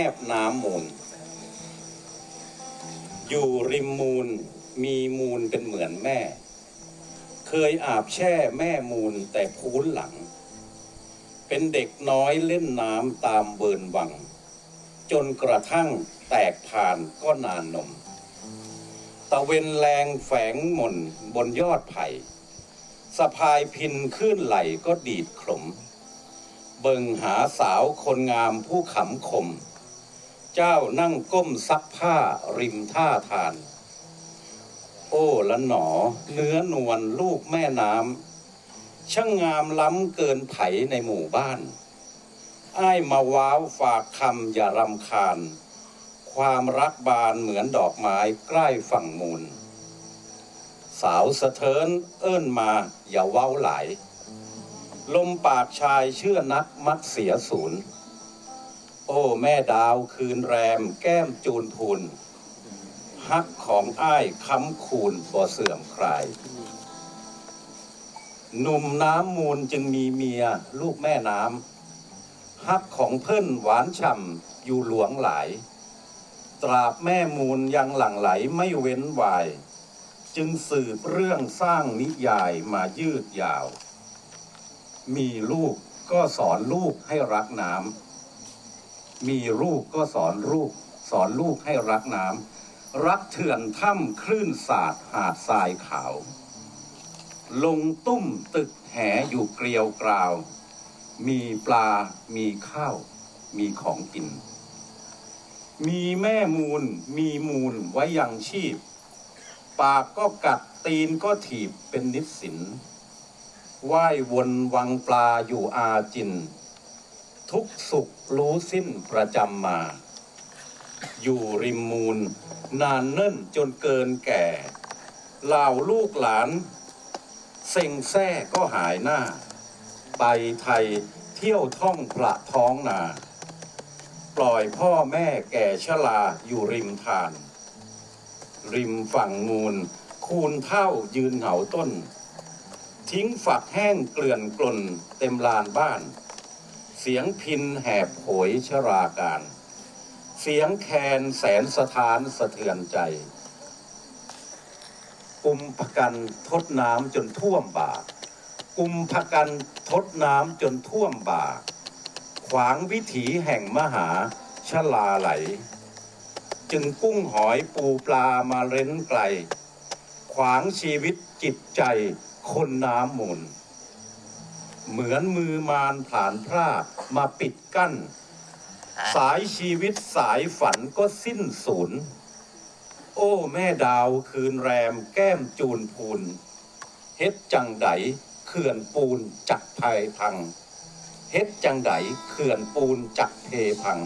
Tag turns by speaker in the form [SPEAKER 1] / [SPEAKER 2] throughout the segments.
[SPEAKER 1] แนบน้ำมูล อยู่ริมมูลมีมูลเป็นเหมือนแม่ เคยอาบแช่แม่มูลแต่พูนหลัง เป็นเด็กน้อยเล่นน้ำตามเบินวัง จนกระทั่งแตกผ่านก็นานนม ตะเวนแรงแฝงหม่นบนยอดไผ่สะพายพินขึ้นไหลก็ดีดขลมเบิงหาสาวคนงามผู้ขำคม เจ้านั่งก้มซักผ้าริมท่าทาน โอ้ละหนอ เนื้อนวลลูกแม่น้ำช่างงามล้ำเกินไผในหมู่บ้าน อ้ายมาว้าวฝากคำอย่ารำคาญ ความรักบานเหมือนดอกไม้ใกล้ฝั่งมูล สาวสะเทินเอิ้นมาอย่าเว้าไหลลมปากชายเชื่อนักมักเสียศูนย์ โอ้แม่ดาวคืนแรม แก้มจูนพูนฮักของอ้ายค้ำคูณบ่เสื่อมคลายหนุ่มน้ำมูลจึงมีเมียลูกแม่น้ำฮักของเพิ่นหวานฉ่ำอยู่หลวงหลาย ตราบแม่มูลยังหลั่งไหลไม่เว้นวาย จึงสืบเรื่องสร้างนิยายมายืดยาว มีลูกก็สอนลูกให้รักน้ำ มีลูกก็สอนลูก สอนลูกให้รักน้ำรักเถื่อนถ้ำคลื่นสาดหาดทรายขาว ลงตุ้มตึกแหอยู่เกลียวกราว มีปลา มีข้าว มีของกิน มีแม่มูล มีมูลไว้ยังชีพ ปากก็กัดตีนก็ถีบเป็นนิสินว่ายวนวังปลาอยู่อาจิน ทุกสุขรู้สิ้นประจำมา อยู่ริมมูล นานเนิ่นจนเกินแก่เหล่าลูกหลานเซ็งแซ่ก็หายหน้า ไปไทยเที่ยวท่องพระท้องนา ปล่อยพ่อแม่แก่ชราอยู่ริมทาน ริมฝั่งมูล คูณเท่ายืนเหงาต้น ทิ้งฝักแห้งเกลื่อนกลนเต็มลานบ้าน เสียงพินแหบโหยชราการ เสียงแคนแสนสถานสะเทือนใจ กุมพกันทดน้ำจนท่วมบากุมพกันทดน้ำจนท่วมบาขวางวิถีแห่งมหาชลาไหล จึงกุ้งหอยปูปลามาเร้นไกล ขวางชีวิตจิตใจคนน้ำมูล เหมือนมือมารผ่านพร่ามาปิดกั้น สายชีวิตสายฝันก็สิ้นสูญโอ้แม่ดาวคืนแรมแก้มจูนพูน เฮ็ดจังไดเขื่อนปูนจักภายพัง เฮ็ดจังไดเขื่อนปูนจักเทพัง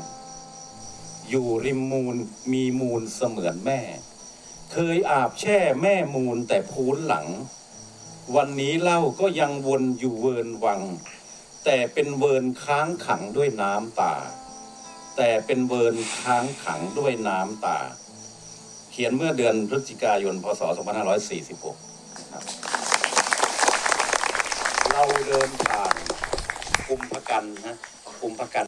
[SPEAKER 1] อยู่ริมมูลมีมูลเสมือนแม่ เคยอาบแช่แม่มูลแต่พูนหลัง วันนี้เล่าก็ยังวนอยู่เวินวัง แต่เป็นเวินค้างขังด้วยน้ำตา แต่เป็นเวินค้างขังด้วยน้ำตา เขียนเมื่อเดือนพฤศจิกายน พศ 2546 เราเดินผ่านกุมภกันนะกุมภกัน